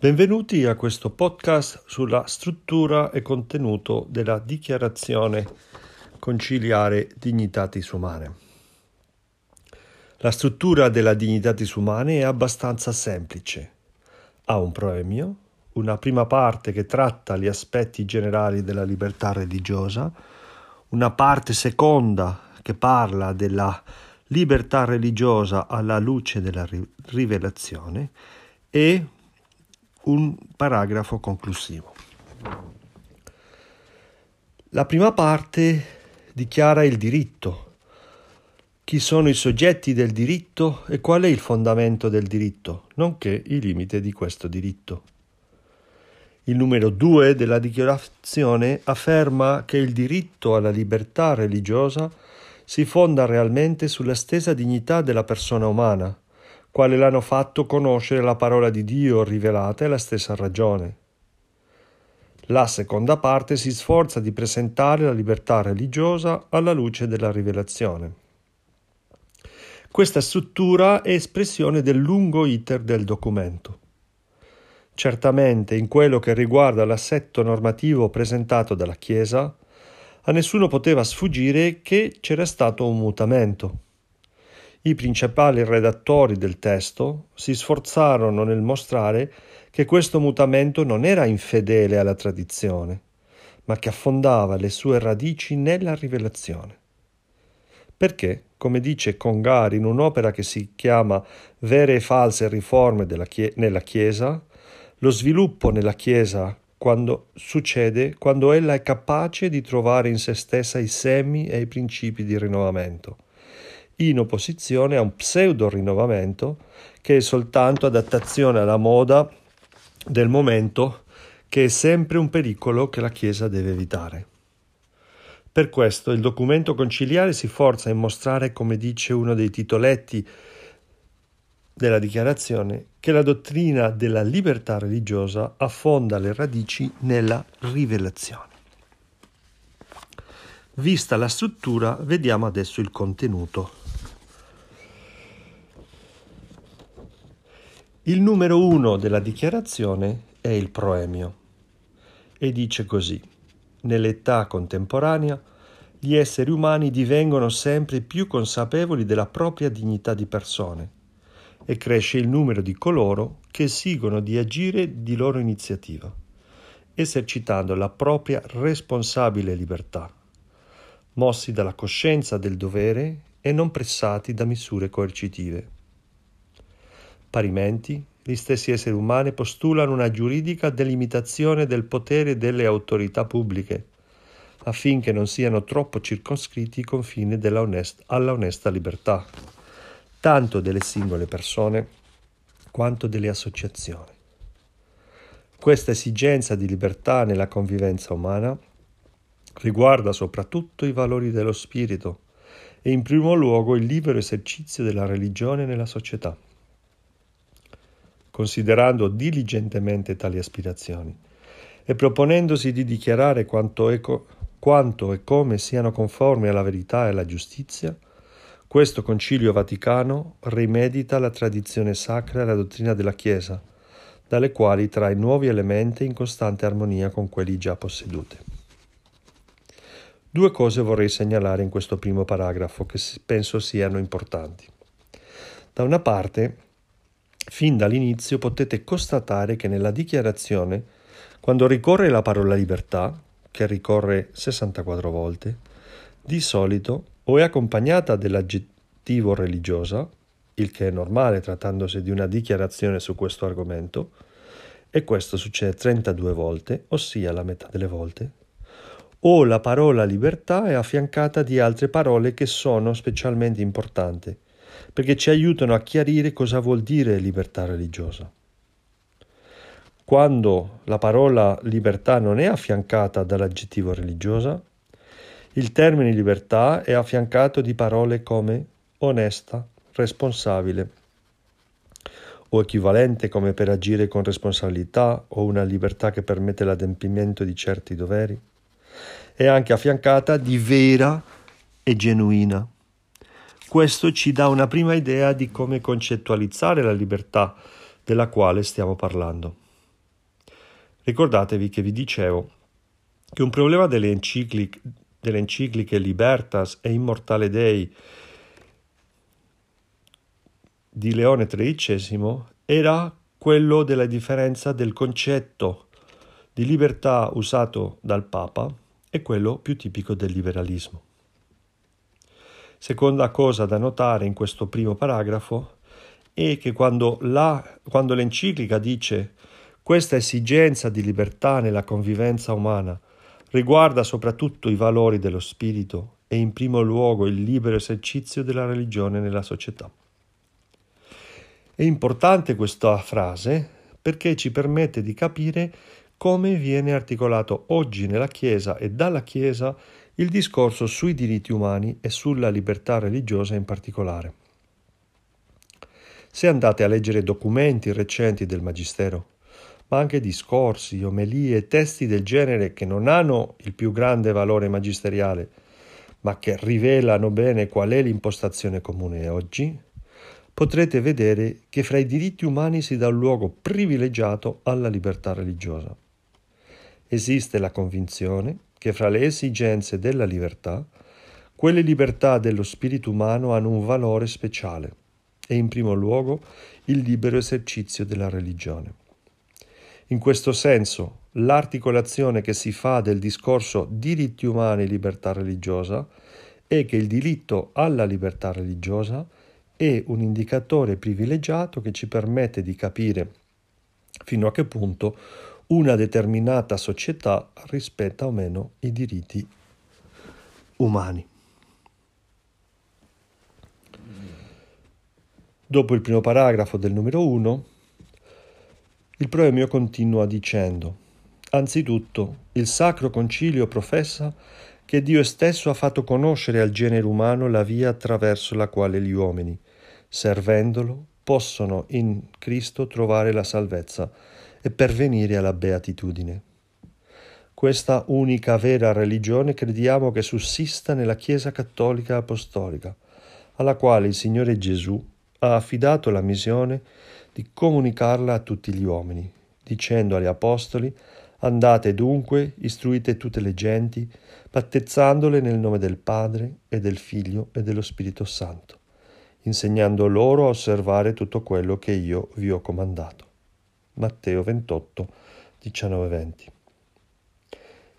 Benvenuti a questo podcast sulla struttura e contenuto della dichiarazione conciliare Dignitatis Umane. La struttura della Dignitatis Umane è abbastanza semplice. Ha un proemio, una prima parte che tratta gli aspetti generali della libertà religiosa, una parte seconda che parla della libertà religiosa alla luce della rivelazione e un paragrafo conclusivo. La prima parte dichiara il diritto, chi sono i soggetti del diritto e qual è il fondamento del diritto, nonché i limiti di questo diritto. Il numero 2 della dichiarazione afferma che il diritto alla libertà religiosa si fonda realmente sulla stessa dignità della persona umana, quale l'hanno fatto conoscere la parola di Dio rivelata e la stessa ragione. La seconda parte si sforza di presentare la libertà religiosa alla luce della rivelazione. Questa struttura è espressione del lungo iter del documento. Certamente in quello che riguarda l'assetto normativo presentato dalla Chiesa, a nessuno poteva sfuggire che c'era stato un mutamento. I principali redattori del testo si sforzarono nel mostrare che questo mutamento non era infedele alla tradizione, ma che affondava le sue radici nella rivelazione. Perché, come dice Congar in un'opera che si chiama Vere e false riforme chie- nella Chiesa, lo sviluppo nella Chiesa quando succede quando ella è capace di trovare in se stessa i semi e i principi di rinnovamento in opposizione a un pseudo rinnovamento che è soltanto adattazione alla moda del momento, che è sempre un pericolo che la Chiesa deve evitare. Per questo il documento conciliare si forza in mostrare, come dice uno dei titoletti della dichiarazione, che la dottrina della libertà religiosa affonda le radici nella rivelazione. Vista la struttura, vediamo adesso il contenuto. Il numero uno della dichiarazione è il proemio e dice così: Nell'età contemporanea gli esseri umani divengono sempre più consapevoli della propria dignità di persone e cresce il numero di coloro che esigono di agire di loro iniziativa, esercitando la propria responsabile libertà, mossi dalla coscienza del dovere e non pressati da misure coercitive. Parimenti, gli stessi esseri umani postulano una giuridica delimitazione del potere delle autorità pubbliche, affinché non siano troppo circoscritti i confini alla onesta libertà, tanto delle singole persone quanto delle associazioni. Questa esigenza di libertà nella convivenza umana riguarda soprattutto i valori dello spirito e in primo luogo il libero esercizio della religione nella società considerando diligentemente tali aspirazioni e proponendosi di dichiarare quanto, eco, quanto e come siano conformi alla verità e alla giustizia, questo Concilio Vaticano rimedita la tradizione sacra e la dottrina della Chiesa, dalle quali trae nuovi elementi in costante armonia con quelli già posseduti. Due cose vorrei segnalare in questo primo paragrafo che penso siano importanti. Da una parte, Fin dall'inizio potete constatare che nella dichiarazione, quando ricorre la parola libertà, che ricorre 64 volte, di solito o è accompagnata dell'aggettivo religiosa, il che è normale trattandosi di una dichiarazione su questo argomento, e questo succede 32 volte, ossia la metà delle volte, o la parola libertà è affiancata di altre parole che sono specialmente importanti, perché ci aiutano a chiarire cosa vuol dire libertà religiosa. Quando la parola libertà non è affiancata dall'aggettivo religiosa, il termine libertà è affiancato di parole come onesta, responsabile o equivalente come per agire con responsabilità o una libertà che permette l'adempimento di certi doveri. È anche affiancata di vera e genuina. Questo ci dà una prima idea di come concettualizzare la libertà della quale stiamo parlando. Ricordatevi che vi dicevo che un problema delle encicliche, delle encicliche Libertas e Immortale Dei di Leone XIII era quello della differenza del concetto di libertà usato dal Papa e quello più tipico del liberalismo. Seconda cosa da notare in questo primo paragrafo è che quando, la, quando l'enciclica dice questa esigenza di libertà nella convivenza umana riguarda soprattutto i valori dello spirito e in primo luogo il libero esercizio della religione nella società. È importante questa frase perché ci permette di capire come viene articolato oggi nella Chiesa e dalla Chiesa il discorso sui diritti umani e sulla libertà religiosa in particolare. Se andate a leggere documenti recenti del Magistero, ma anche discorsi, omelie, testi del genere che non hanno il più grande valore magisteriale, ma che rivelano bene qual è l'impostazione comune oggi, potrete vedere che fra i diritti umani si dà un luogo privilegiato alla libertà religiosa. Esiste la convinzione che fra le esigenze della libertà, quelle libertà dello spirito umano hanno un valore speciale e in primo luogo il libero esercizio della religione. In questo senso, l'articolazione che si fa del discorso diritti umani e libertà religiosa è che il diritto alla libertà religiosa è un indicatore privilegiato che ci permette di capire fino a che punto una determinata società rispetta o meno i diritti umani. Dopo il primo paragrafo del numero 1, il proemio continua dicendo, anzitutto, il Sacro Concilio professa che Dio stesso ha fatto conoscere al genere umano la via attraverso la quale gli uomini, servendolo, possono in Cristo trovare la salvezza e pervenire alla beatitudine. Questa unica vera religione crediamo che sussista nella Chiesa cattolica apostolica, alla quale il Signore Gesù ha affidato la missione di comunicarla a tutti gli uomini, dicendo agli Apostoli Andate dunque, istruite tutte le genti, battezzandole nel nome del Padre e del Figlio e dello Spirito Santo insegnando loro a osservare tutto quello che io vi ho comandato. Matteo 28, 19-20.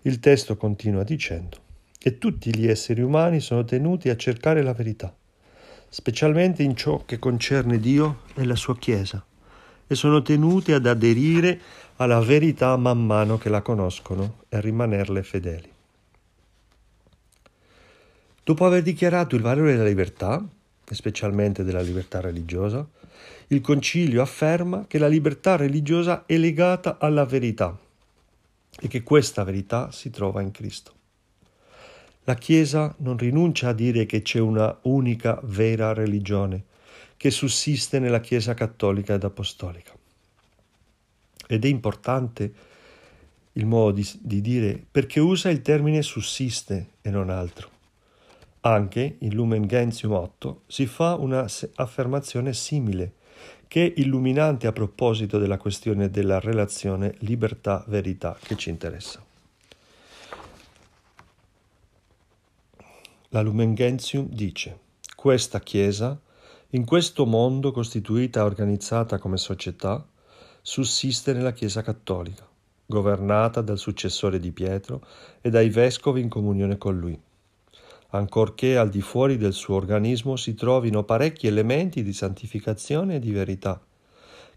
Il testo continua dicendo, e tutti gli esseri umani sono tenuti a cercare la verità, specialmente in ciò che concerne Dio e la sua Chiesa, e sono tenuti ad aderire alla verità man mano che la conoscono e a rimanerle fedeli. Dopo aver dichiarato il valore della libertà, specialmente della libertà religiosa, il Concilio afferma che la libertà religiosa è legata alla verità e che questa verità si trova in Cristo. La Chiesa non rinuncia a dire che c'è una unica vera religione che sussiste nella Chiesa cattolica ed apostolica. Ed è importante il modo di, di dire perché usa il termine sussiste e non altro. Anche in Lumen Gentium 8 si fa un'affermazione simile, che è illuminante a proposito della questione della relazione libertà-verità che ci interessa. La Lumen Gentium dice, questa Chiesa, in questo mondo costituita e organizzata come società, sussiste nella Chiesa cattolica, governata dal successore di Pietro e dai vescovi in comunione con lui ancorché al di fuori del suo organismo si trovino parecchi elementi di santificazione e di verità,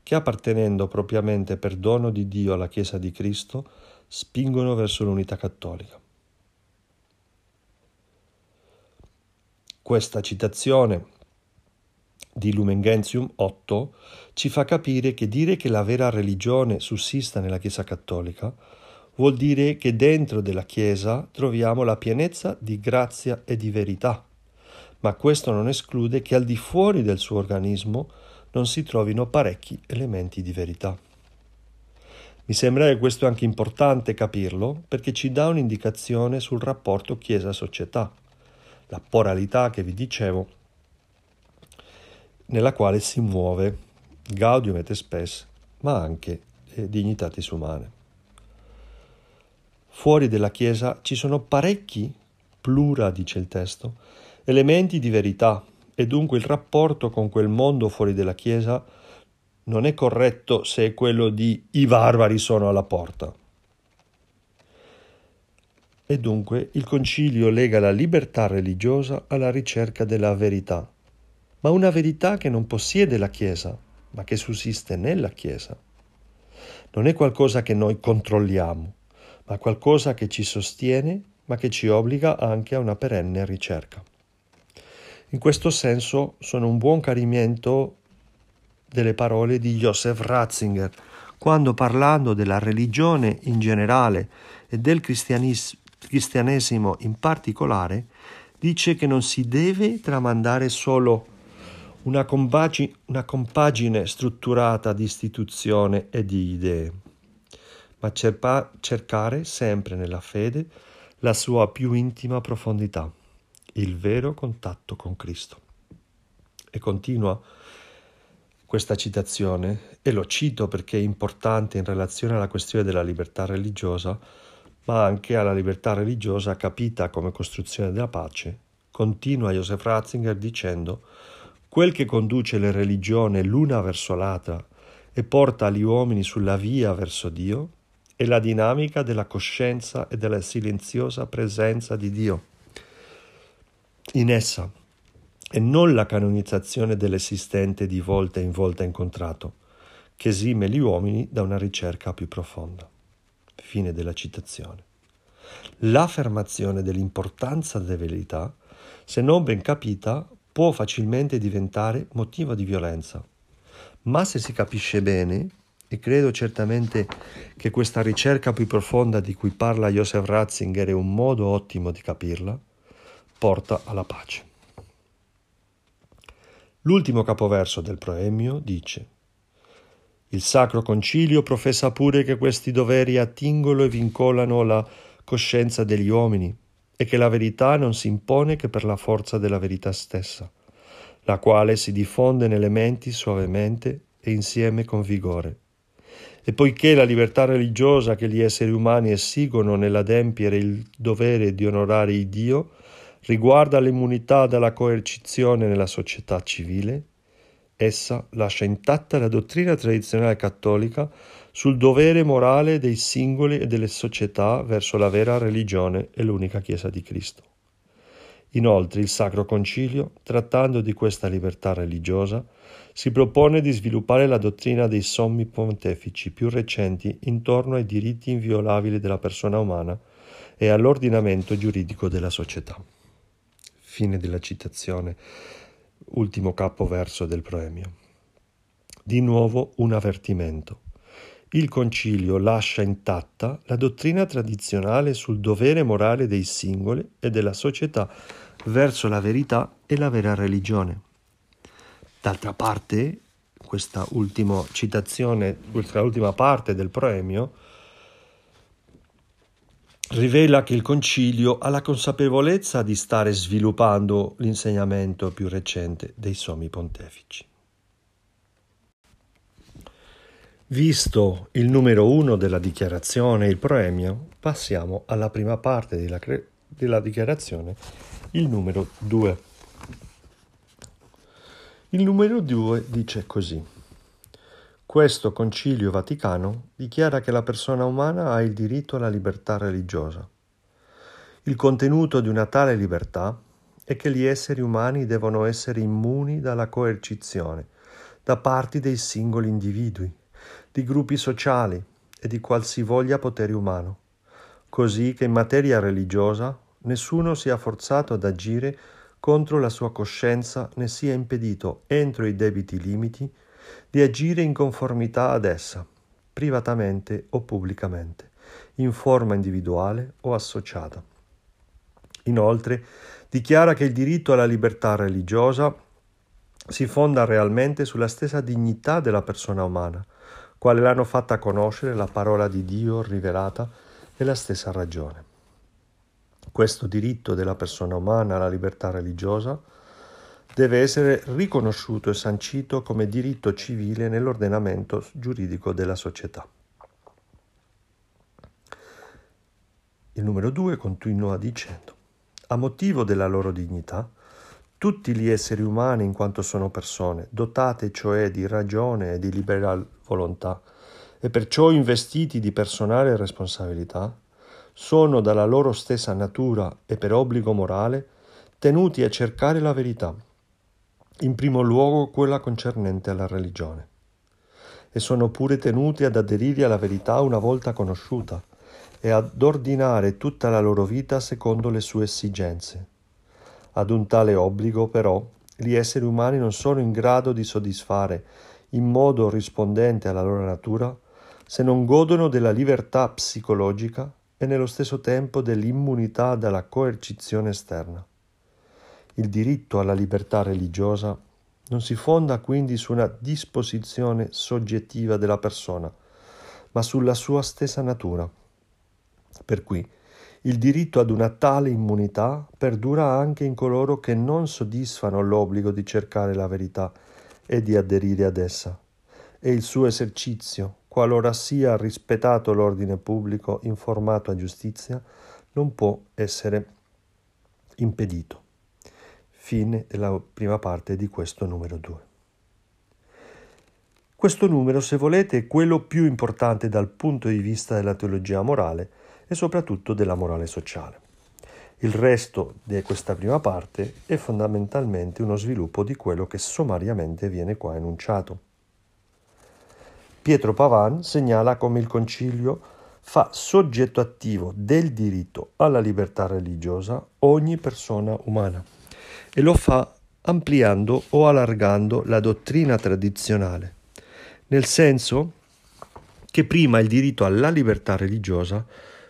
che appartenendo propriamente per dono di Dio alla Chiesa di Cristo, spingono verso l'unità cattolica. Questa citazione di Lumen Gentium 8 ci fa capire che dire che la vera religione sussista nella Chiesa cattolica vuol dire che dentro della Chiesa troviamo la pienezza di grazia e di verità, ma questo non esclude che al di fuori del suo organismo non si trovino parecchi elementi di verità. Mi sembra che questo è anche importante capirlo perché ci dà un'indicazione sul rapporto Chiesa-società, la poralità che vi dicevo, nella quale si muove Gaudium et Spes, ma anche eh, Dignitatis Umane. Fuori della Chiesa ci sono parecchi, plura dice il testo, elementi di verità e dunque il rapporto con quel mondo fuori della Chiesa non è corretto se è quello di i barbari sono alla porta. E dunque il concilio lega la libertà religiosa alla ricerca della verità, ma una verità che non possiede la Chiesa, ma che sussiste nella Chiesa. Non è qualcosa che noi controlliamo, ma qualcosa che ci sostiene, ma che ci obbliga anche a una perenne ricerca. In questo senso sono un buon carimento delle parole di Joseph Ratzinger, quando parlando della religione in generale e del cristianesimo in particolare, dice che non si deve tramandare solo una compagine strutturata di istituzione e di idee, ma cerpa, cercare sempre nella fede la sua più intima profondità, il vero contatto con Cristo. E continua questa citazione, e lo cito perché è importante in relazione alla questione della libertà religiosa, ma anche alla libertà religiosa capita come costruzione della pace, continua Joseph Ratzinger dicendo quel che conduce le religioni l'una verso l'altra e porta gli uomini sulla via verso Dio è la dinamica della coscienza e della silenziosa presenza di Dio in essa e non la canonizzazione dell'esistente di volta in volta incontrato, che esime gli uomini da una ricerca più profonda. Fine della citazione. L'affermazione dell'importanza della verità, se non ben capita, può facilmente diventare motivo di violenza. Ma se si capisce bene, e credo certamente che questa ricerca più profonda di cui parla Joseph Ratzinger è un modo ottimo di capirla, porta alla pace. L'ultimo capoverso del proemio dice Il Sacro Concilio professa pure che questi doveri attingono e vincolano la coscienza degli uomini e che la verità non si impone che per la forza della verità stessa, la quale si diffonde nelle menti suavemente e insieme con vigore. E poiché la libertà religiosa che gli esseri umani esigono nell'adempiere il dovere di onorare il Dio, riguarda l'immunità dalla coercizione nella società civile, essa lascia intatta la dottrina tradizionale cattolica sul dovere morale dei singoli e delle società verso la vera religione e l'unica Chiesa di Cristo. Inoltre il Sacro Concilio, trattando di questa libertà religiosa, si propone di sviluppare la dottrina dei sommi pontefici più recenti intorno ai diritti inviolabili della persona umana e all'ordinamento giuridico della società. Fine della citazione, ultimo capoverso del proemio. Di nuovo un avvertimento. Il concilio lascia intatta la dottrina tradizionale sul dovere morale dei singoli e della società verso la verità e la vera religione. D'altra parte, questa ultima citazione, questa ultima parte del proemio, rivela che il concilio ha la consapevolezza di stare sviluppando l'insegnamento più recente dei sommi pontefici. Visto il numero uno della dichiarazione, il proemio, passiamo alla prima parte della, della dichiarazione, il numero due. Il numero due dice così. Questo Concilio Vaticano dichiara che la persona umana ha il diritto alla libertà religiosa. Il contenuto di una tale libertà è che gli esseri umani devono essere immuni dalla coercizione da parte dei singoli individui, di gruppi sociali e di qualsivoglia potere umano, così che in materia religiosa nessuno sia forzato ad agire contro la sua coscienza né sia impedito, entro i debiti limiti, di agire in conformità ad essa, privatamente o pubblicamente, in forma individuale o associata. Inoltre, dichiara che il diritto alla libertà religiosa si fonda realmente sulla stessa dignità della persona umana, quale l'hanno fatta conoscere la parola di Dio rivelata e la stessa ragione. Questo diritto della persona umana alla libertà religiosa deve essere riconosciuto e sancito come diritto civile nell'ordinamento giuridico della società. Il numero due continua dicendo, a motivo della loro dignità, tutti gli esseri umani in quanto sono persone, dotate cioè di ragione e di libera volontà, e perciò investiti di personale responsabilità, sono dalla loro stessa natura e per obbligo morale tenuti a cercare la verità, in primo luogo quella concernente alla religione, e sono pure tenuti ad aderire alla verità una volta conosciuta e ad ordinare tutta la loro vita secondo le sue esigenze. Ad un tale obbligo, però, gli esseri umani non sono in grado di soddisfare in modo rispondente alla loro natura se non godono della libertà psicologica e nello stesso tempo dell'immunità dalla coercizione esterna. Il diritto alla libertà religiosa non si fonda quindi su una disposizione soggettiva della persona, ma sulla sua stessa natura. Per cui il diritto ad una tale immunità perdura anche in coloro che non soddisfano l'obbligo di cercare la verità e di aderire ad essa, e il suo esercizio, qualora sia rispettato l'ordine pubblico informato a giustizia, non può essere impedito. Fine della prima parte di questo numero 2. Questo numero, se volete, è quello più importante dal punto di vista della teologia morale, e soprattutto della morale sociale. Il resto di questa prima parte è fondamentalmente uno sviluppo di quello che sommariamente viene qua enunciato. Pietro Pavan segnala come il concilio fa soggetto attivo del diritto alla libertà religiosa ogni persona umana e lo fa ampliando o allargando la dottrina tradizionale, nel senso che prima il diritto alla libertà religiosa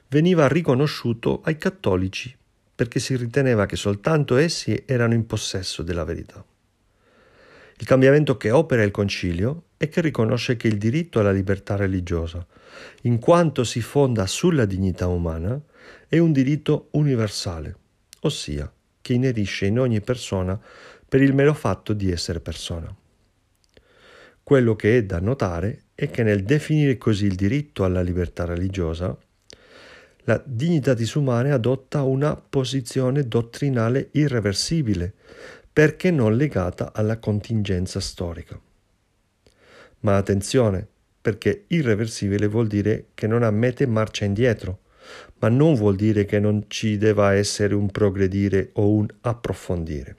veniva riconosciuto ai cattolici perché si riteneva che soltanto essi erano in possesso della verità. Il cambiamento che opera il Concilio è che riconosce che il diritto alla libertà religiosa, in quanto si fonda sulla dignità umana, è un diritto universale, ossia che inerisce in ogni persona per il mero fatto di essere persona. Quello che è da notare è che nel definire così il diritto alla libertà religiosa, la dignità disumana adotta una posizione dottrinale irreversibile, perché non legata alla contingenza storica. Ma attenzione, perché irreversibile vuol dire che non ammette marcia indietro, ma non vuol dire che non ci debba essere un progredire o un approfondire.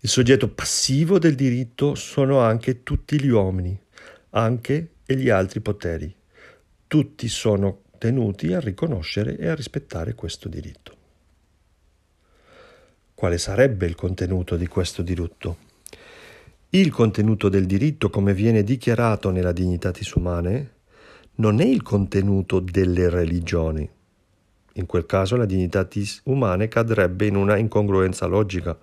Il soggetto passivo del diritto sono anche tutti gli uomini, anche e gli altri poteri, tutti sono tenuti a riconoscere e a rispettare questo diritto. Quale sarebbe il contenuto di questo diritto? Il contenuto del diritto, come viene dichiarato nella Dignitatis Humanae, non è il contenuto delle religioni. In quel caso la Dignitatis Humanae cadrebbe in una incongruenza logica,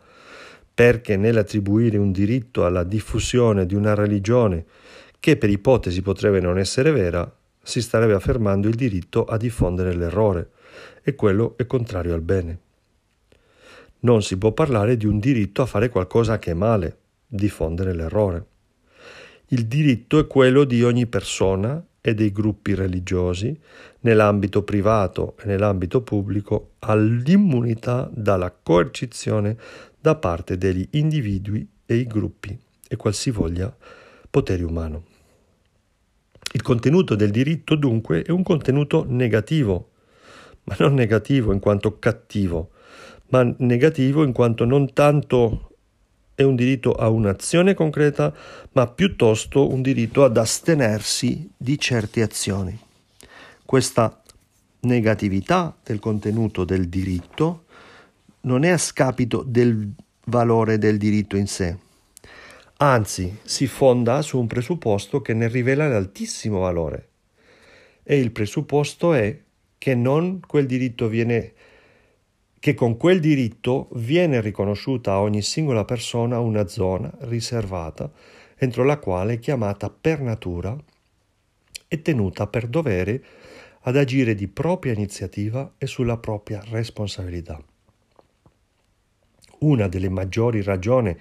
perché nell'attribuire un diritto alla diffusione di una religione che per ipotesi potrebbe non essere vera, si starebbe affermando il diritto a diffondere l'errore e quello è contrario al bene. Non si può parlare di un diritto a fare qualcosa che è male, diffondere l'errore. Il diritto è quello di ogni persona e dei gruppi religiosi, nell'ambito privato e nell'ambito pubblico, all'immunità dalla coercizione da parte degli individui e i gruppi e qualsivoglia potere umano. Il contenuto del diritto dunque è un contenuto negativo, ma non negativo in quanto cattivo, ma negativo in quanto non tanto è un diritto a un'azione concreta, ma piuttosto un diritto ad astenersi di certe azioni. Questa negatività del contenuto del diritto non è a scapito del valore del diritto in sé, anzi si fonda su un presupposto che ne rivela l'altissimo valore. E il presupposto è che non quel diritto viene che con quel diritto viene riconosciuta a ogni singola persona una zona riservata entro la quale è chiamata per natura e tenuta per dovere ad agire di propria iniziativa e sulla propria responsabilità. Una delle maggiori ragioni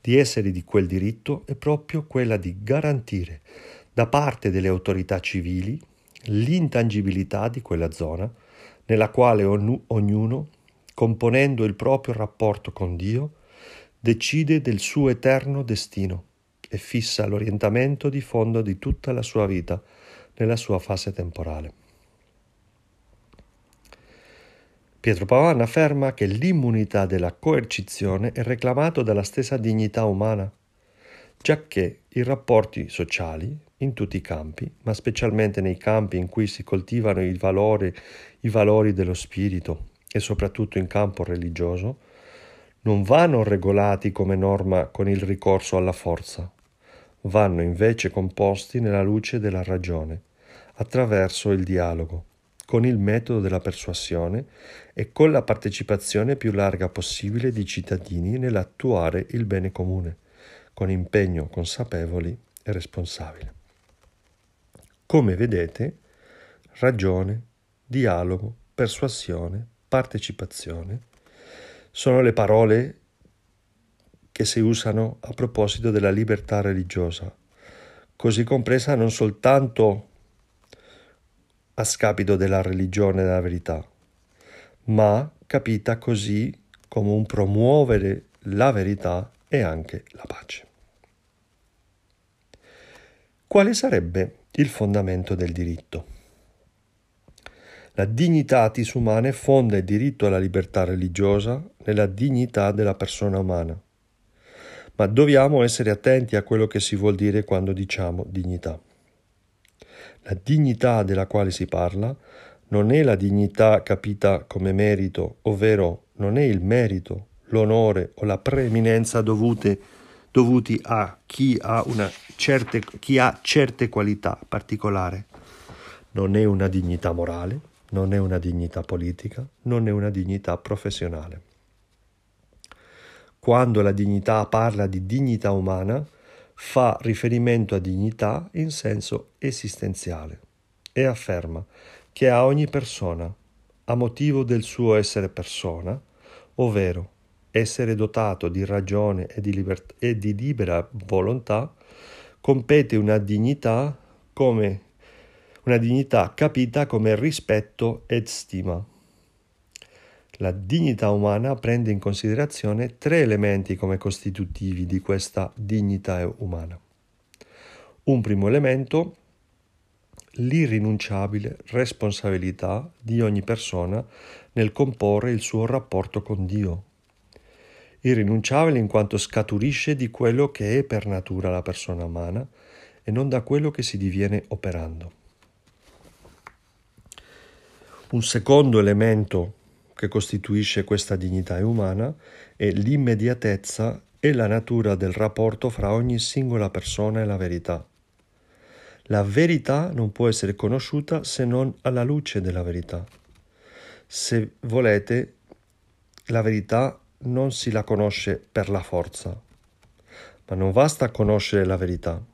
di essere di quel diritto è proprio quella di garantire da parte delle autorità civili l'intangibilità di quella zona nella quale ognuno, componendo il proprio rapporto con Dio, decide del suo eterno destino e fissa l'orientamento di fondo di tutta la sua vita nella sua fase temporale. Pietro Pavan afferma che l'immunità della coercizione è reclamato dalla stessa dignità umana, giacché i rapporti sociali, in tutti i campi, ma specialmente nei campi in cui si coltivano i valori, i valori dello spirito e soprattutto in campo religioso, non vanno regolati come norma con il ricorso alla forza, vanno invece composti nella luce della ragione, attraverso il dialogo, con il metodo della persuasione e con la partecipazione più larga possibile di cittadini nell'attuare il bene comune, con impegno consapevoli e responsabile. Come vedete, ragione, dialogo, persuasione, partecipazione sono le parole che si usano a proposito della libertà religiosa, così compresa non soltanto a scapito della religione della verità, ma capita così come un promuovere la verità e anche la pace. Quale sarebbe il fondamento del diritto. La dignitatis umane fonda il diritto alla libertà religiosa nella dignità della persona umana. Ma dobbiamo essere attenti a quello che si vuol dire quando diciamo dignità. La dignità della quale si parla non è la dignità capita come merito, ovvero non è il merito, l'onore o la preeminenza dovute dovuti a chi ha, certe, chi ha certe qualità particolari. Non è una dignità morale, non è una dignità politica, non è una dignità professionale. Quando la dignità parla di dignità umana, fa riferimento a dignità in senso esistenziale e afferma che a ogni persona, a motivo del suo essere persona, ovvero essere dotato di ragione e di, libert- e di libera volontà, compete una dignità come una dignità capita come rispetto ed stima. La dignità umana prende in considerazione tre elementi come costitutivi di questa dignità umana. Un primo elemento, l'irrinunciabile responsabilità di ogni persona nel comporre il suo rapporto con Dio, irrinunciabile in quanto scaturisce di quello che è per natura la persona umana e non da quello che si diviene operando. Un secondo elemento che costituisce questa dignità umana è l'immediatezza e la natura del rapporto fra ogni singola persona e la verità. La verità non può essere conosciuta se non alla luce della verità. Se volete, la verità non si la conosce per la forza, ma non basta conoscere la verità.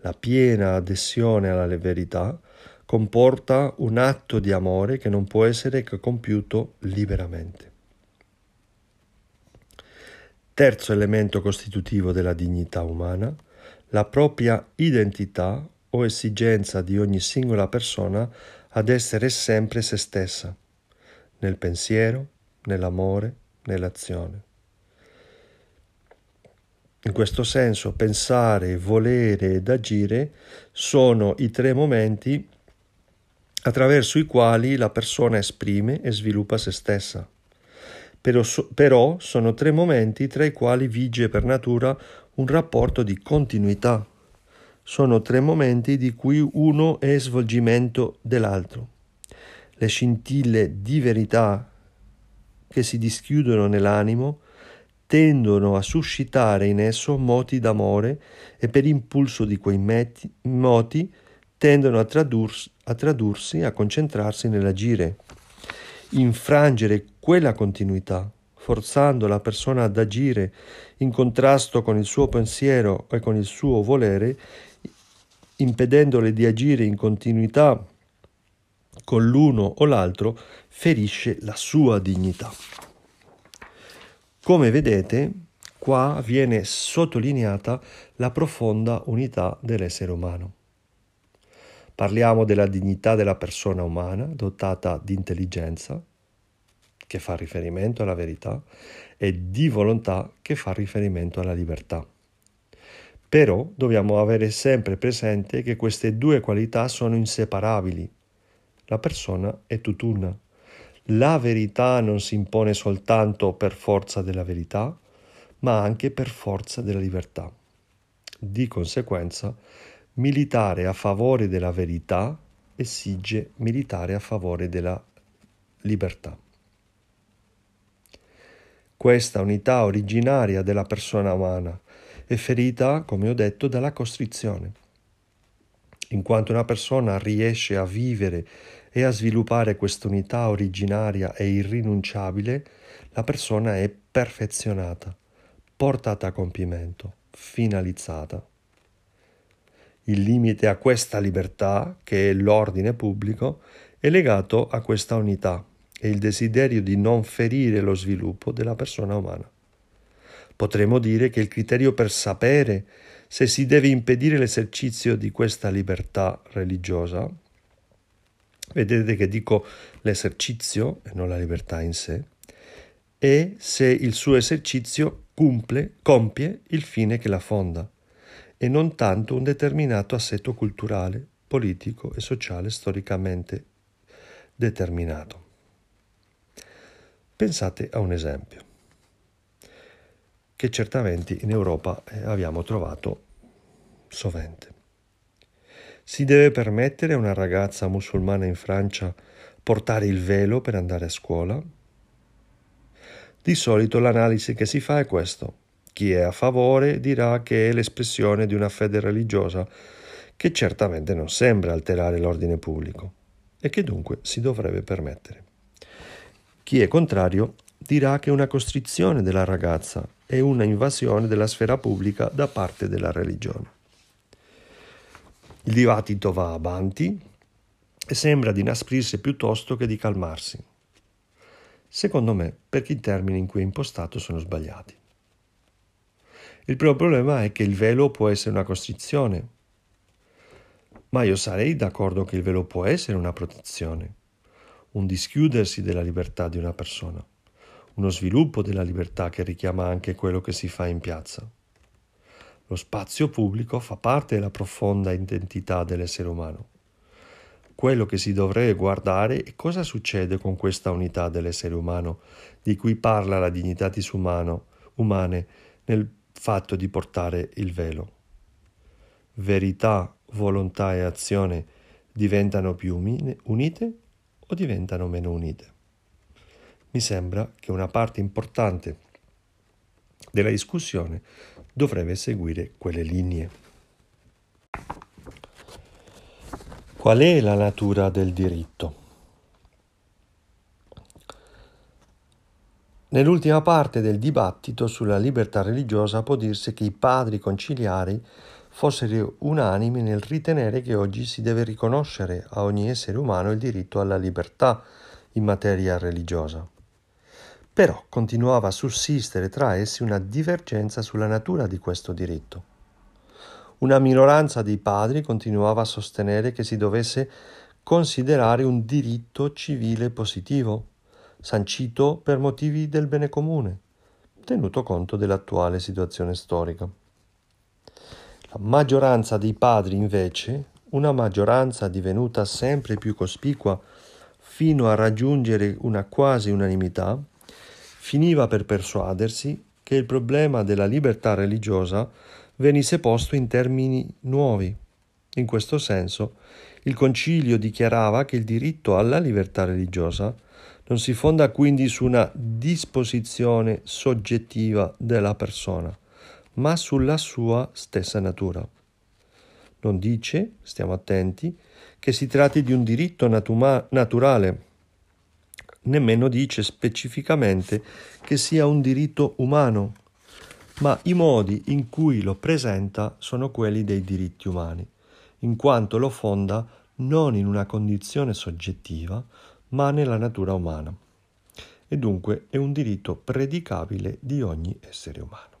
La piena adesione alla verità comporta un atto di amore che non può essere che compiuto liberamente. Terzo elemento costitutivo della dignità umana, la propria identità o esigenza di ogni singola persona ad essere sempre se stessa, nel pensiero, nell'amore, nell'azione. In questo senso pensare, volere ed agire sono i tre momenti attraverso i quali la persona esprime e sviluppa se stessa. Però, però sono tre momenti tra i quali vige per natura un rapporto di continuità. Sono tre momenti di cui uno è svolgimento dell'altro. Le scintille di verità che si dischiudono nell'animo tendono a suscitare in esso moti d'amore e per impulso di quei meti, moti tendono a tradursi, a tradursi, a concentrarsi nell'agire, infrangere quella continuità, forzando la persona ad agire in contrasto con il suo pensiero e con il suo volere, impedendole di agire in continuità con l'uno o l'altro, ferisce la sua dignità. Come vedete, qua viene sottolineata la profonda unità dell'essere umano. Parliamo della dignità della persona umana dotata di intelligenza, che fa riferimento alla verità, e di volontà, che fa riferimento alla libertà. Però dobbiamo avere sempre presente che queste due qualità sono inseparabili. La persona è tutt'una. La verità non si impone soltanto per forza della verità, ma anche per forza della libertà. Di conseguenza, militare a favore della verità esige militare a favore della libertà. Questa unità originaria della persona umana è ferita, come ho detto, dalla costrizione. In quanto una persona riesce a vivere e a sviluppare questa unità originaria e irrinunciabile, la persona è perfezionata, portata a compimento, finalizzata. Il limite a questa libertà, che è l'ordine pubblico, è legato a questa unità e il desiderio di non ferire lo sviluppo della persona umana. Potremmo dire che il criterio per sapere se si deve impedire l'esercizio di questa libertà religiosa, vedete che dico l'esercizio e non la libertà in sé, è se il suo esercizio cumple, compie il fine che la fonda e non tanto un determinato assetto culturale, politico e sociale storicamente determinato. Pensate a un esempio che certamente in Europa eh, abbiamo trovato sovente. Si deve permettere a una ragazza musulmana in Francia portare il velo per andare a scuola? Di solito l'analisi che si fa è questo. Chi è a favore dirà che è l'espressione di una fede religiosa che certamente non sembra alterare l'ordine pubblico e che dunque si dovrebbe permettere. Chi è contrario dirà che è una costrizione della ragazza e una invasione della sfera pubblica da parte della religione. Il dibattito va avanti e sembra di inasprirsi piuttosto che di calmarsi. Secondo me, perché i termini in cui è impostato sono sbagliati. Il primo problema è che il velo può essere una costrizione, ma io sarei d'accordo che il velo può essere una protezione, un dischiudersi della libertà di una persona uno sviluppo della libertà che richiama anche quello che si fa in piazza. Lo spazio pubblico fa parte della profonda identità dell'essere umano. Quello che si dovrebbe guardare è cosa succede con questa unità dell'essere umano, di cui parla la dignità disumano, umane nel fatto di portare il velo. Verità, volontà e azione diventano più unite o diventano meno unite? mi sembra che una parte importante della discussione dovrebbe seguire quelle linee. Qual è la natura del diritto? Nell'ultima parte del dibattito sulla libertà religiosa può dirsi che i padri conciliari fossero unanimi nel ritenere che oggi si deve riconoscere a ogni essere umano il diritto alla libertà in materia religiosa. Però continuava a sussistere tra essi una divergenza sulla natura di questo diritto. Una minoranza dei padri continuava a sostenere che si dovesse considerare un diritto civile positivo, sancito per motivi del bene comune, tenuto conto dell'attuale situazione storica. La maggioranza dei padri, invece, una maggioranza divenuta sempre più cospicua fino a raggiungere una quasi unanimità, finiva per persuadersi che il problema della libertà religiosa venisse posto in termini nuovi. In questo senso, il Concilio dichiarava che il diritto alla libertà religiosa non si fonda quindi su una disposizione soggettiva della persona, ma sulla sua stessa natura. Non dice, stiamo attenti, che si tratti di un diritto natuma- naturale, nemmeno dice specificamente che sia un diritto umano, ma i modi in cui lo presenta sono quelli dei diritti umani, in quanto lo fonda non in una condizione soggettiva, ma nella natura umana. E dunque è un diritto predicabile di ogni essere umano.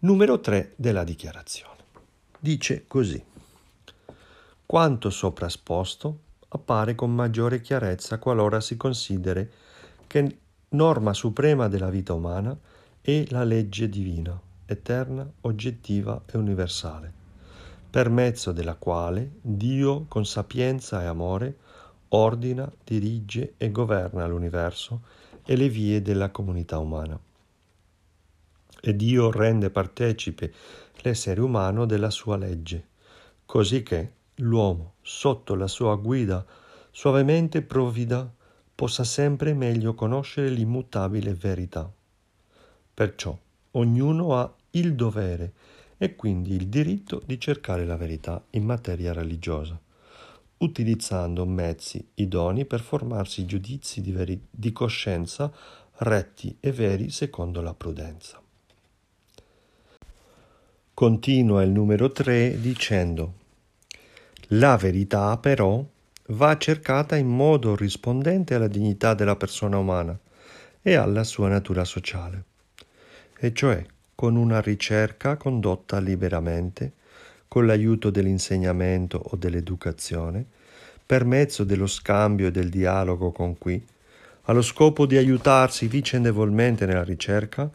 Numero 3 della dichiarazione. dice così. Quanto soprasposto appare con maggiore chiarezza qualora si consideri che norma suprema della vita umana è la legge divina, eterna, oggettiva e universale, per mezzo della quale Dio con sapienza e amore ordina, dirige e governa l'universo e le vie della comunità umana. E Dio rende partecipe l'essere umano della sua legge, così che l'uomo, sotto la sua guida suavemente provvida, possa sempre meglio conoscere l'immutabile verità. Perciò ognuno ha il dovere e quindi il diritto di cercare la verità in materia religiosa, utilizzando mezzi idoni per formarsi giudizi di, veri- di coscienza retti e veri secondo la prudenza. Continua il numero 3 dicendo la verità però va cercata in modo rispondente alla dignità della persona umana e alla sua natura sociale, e cioè con una ricerca condotta liberamente, con l'aiuto dell'insegnamento o dell'educazione, per mezzo dello scambio e del dialogo con cui, allo scopo di aiutarsi vicendevolmente nella ricerca,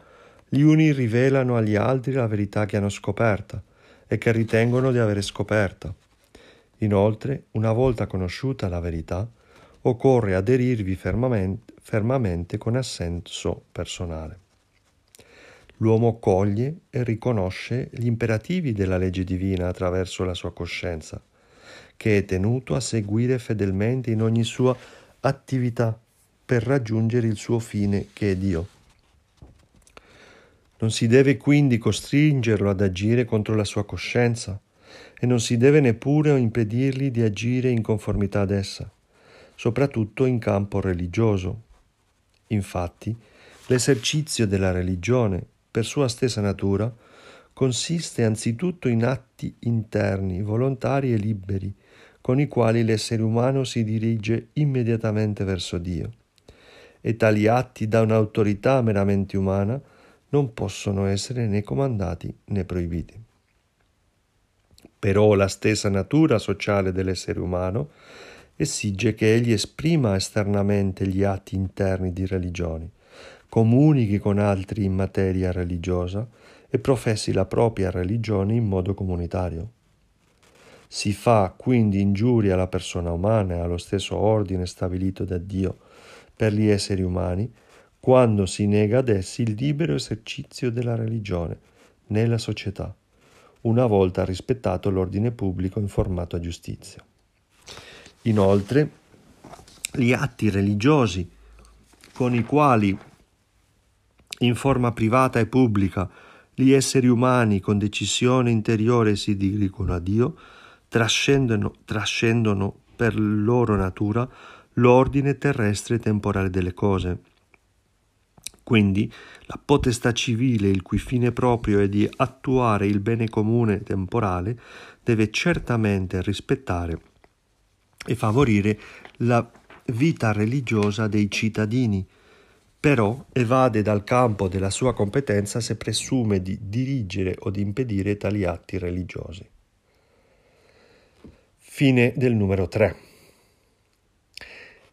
gli uni rivelano agli altri la verità che hanno scoperta e che ritengono di avere scoperta Inoltre, una volta conosciuta la verità, occorre aderirvi fermamente, fermamente con assenso personale. L'uomo coglie e riconosce gli imperativi della legge divina attraverso la sua coscienza, che è tenuto a seguire fedelmente in ogni sua attività per raggiungere il suo fine che è Dio. Non si deve quindi costringerlo ad agire contro la sua coscienza, e non si deve neppure impedirgli di agire in conformità ad essa, soprattutto in campo religioso. Infatti, l'esercizio della religione, per sua stessa natura, consiste anzitutto in atti interni, volontari e liberi, con i quali l'essere umano si dirige immediatamente verso Dio. E tali atti da un'autorità meramente umana non possono essere né comandati né proibiti. Però la stessa natura sociale dell'essere umano esige che egli esprima esternamente gli atti interni di religione, comunichi con altri in materia religiosa e professi la propria religione in modo comunitario. Si fa quindi ingiuria alla persona umana e allo stesso ordine stabilito da Dio per gli esseri umani quando si nega ad essi il libero esercizio della religione nella società una volta rispettato l'ordine pubblico in formato giustizia. Inoltre, gli atti religiosi con i quali in forma privata e pubblica. Gli esseri umani con decisione interiore si dirigono a Dio, trascendono, trascendono per loro natura l'ordine terrestre e temporale delle cose. Quindi la potestà civile, il cui fine proprio è di attuare il bene comune temporale, deve certamente rispettare e favorire la vita religiosa dei cittadini, però evade dal campo della sua competenza se presume di dirigere o di impedire tali atti religiosi. Fine del numero 3.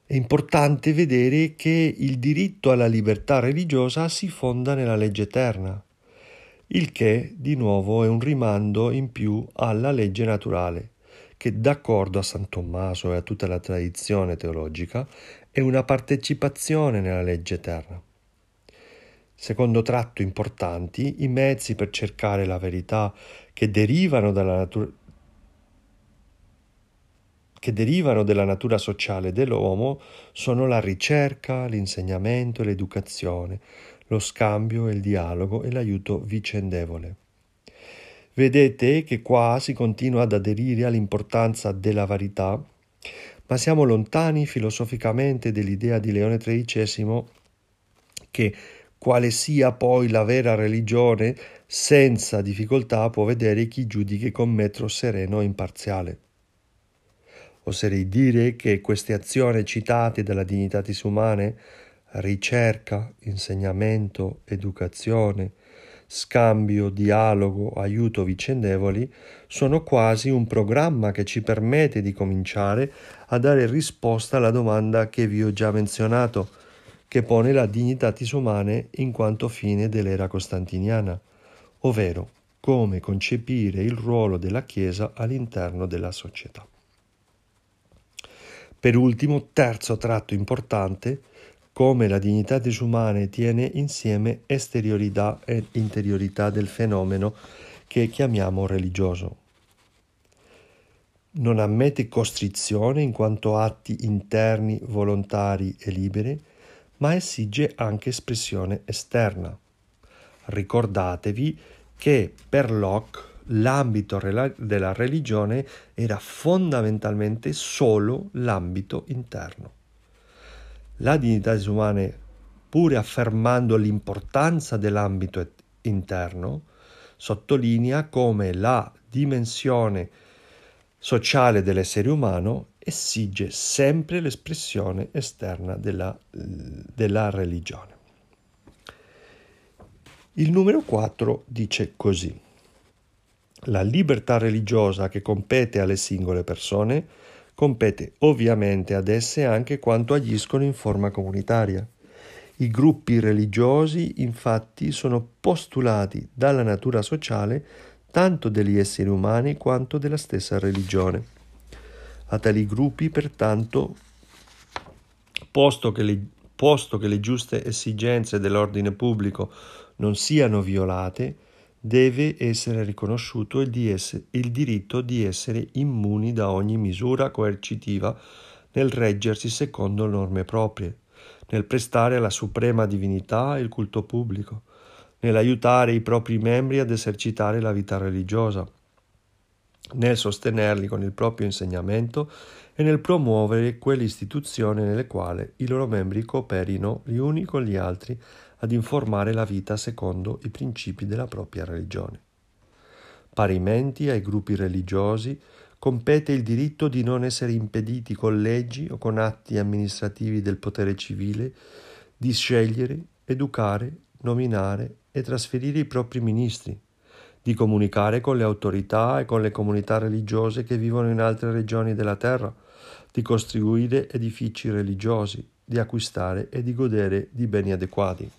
È importante vedere che il diritto alla libertà religiosa si fonda nella legge eterna, il che di nuovo è un rimando in più alla legge naturale, che d'accordo a San Tommaso e a tutta la tradizione teologica è una partecipazione nella legge eterna. Secondo tratto importanti, i mezzi per cercare la verità che derivano dalla natura che derivano dalla natura sociale dell'uomo sono la ricerca, l'insegnamento e l'educazione, lo scambio e il dialogo e l'aiuto vicendevole. Vedete che qua si continua ad aderire all'importanza della verità, ma siamo lontani filosoficamente dell'idea di Leone XIII che quale sia poi la vera religione, senza difficoltà può vedere chi giudichi con metro sereno e imparziale. Oserei dire che queste azioni citate dalla Dignitatis Umane, ricerca, insegnamento, educazione, scambio, dialogo, aiuto vicendevoli, sono quasi un programma che ci permette di cominciare a dare risposta alla domanda che vi ho già menzionato, che pone la dignitatis umane in quanto fine dell'era costantiniana, ovvero come concepire il ruolo della Chiesa all'interno della società. Per ultimo, terzo tratto importante, come la dignità disumana tiene insieme esteriorità e interiorità del fenomeno che chiamiamo religioso. Non ammette costrizione in quanto atti interni, volontari e liberi, ma esige anche espressione esterna. Ricordatevi che per Locke l'ambito della religione era fondamentalmente solo l'ambito interno. La dignità umana, pur affermando l'importanza dell'ambito interno, sottolinea come la dimensione sociale dell'essere umano esige sempre l'espressione esterna della, della religione. Il numero 4 dice così. La libertà religiosa che compete alle singole persone compete ovviamente ad esse anche quanto agiscono in forma comunitaria. I gruppi religiosi infatti sono postulati dalla natura sociale tanto degli esseri umani quanto della stessa religione. A tali gruppi, pertanto, posto che le, posto che le giuste esigenze dell'ordine pubblico non siano violate, deve essere riconosciuto il, di il diritto di essere immuni da ogni misura coercitiva nel reggersi secondo norme proprie, nel prestare alla suprema divinità il culto pubblico, nell'aiutare i propri membri ad esercitare la vita religiosa, nel sostenerli con il proprio insegnamento e nel promuovere quelle istituzioni nelle quali i loro membri cooperino gli uni con gli altri ad informare la vita secondo i principi della propria religione. Parimenti ai gruppi religiosi compete il diritto di non essere impediti con leggi o con atti amministrativi del potere civile di scegliere, educare, nominare e trasferire i propri ministri, di comunicare con le autorità e con le comunità religiose che vivono in altre regioni della terra, di costruire edifici religiosi, di acquistare e di godere di beni adeguati.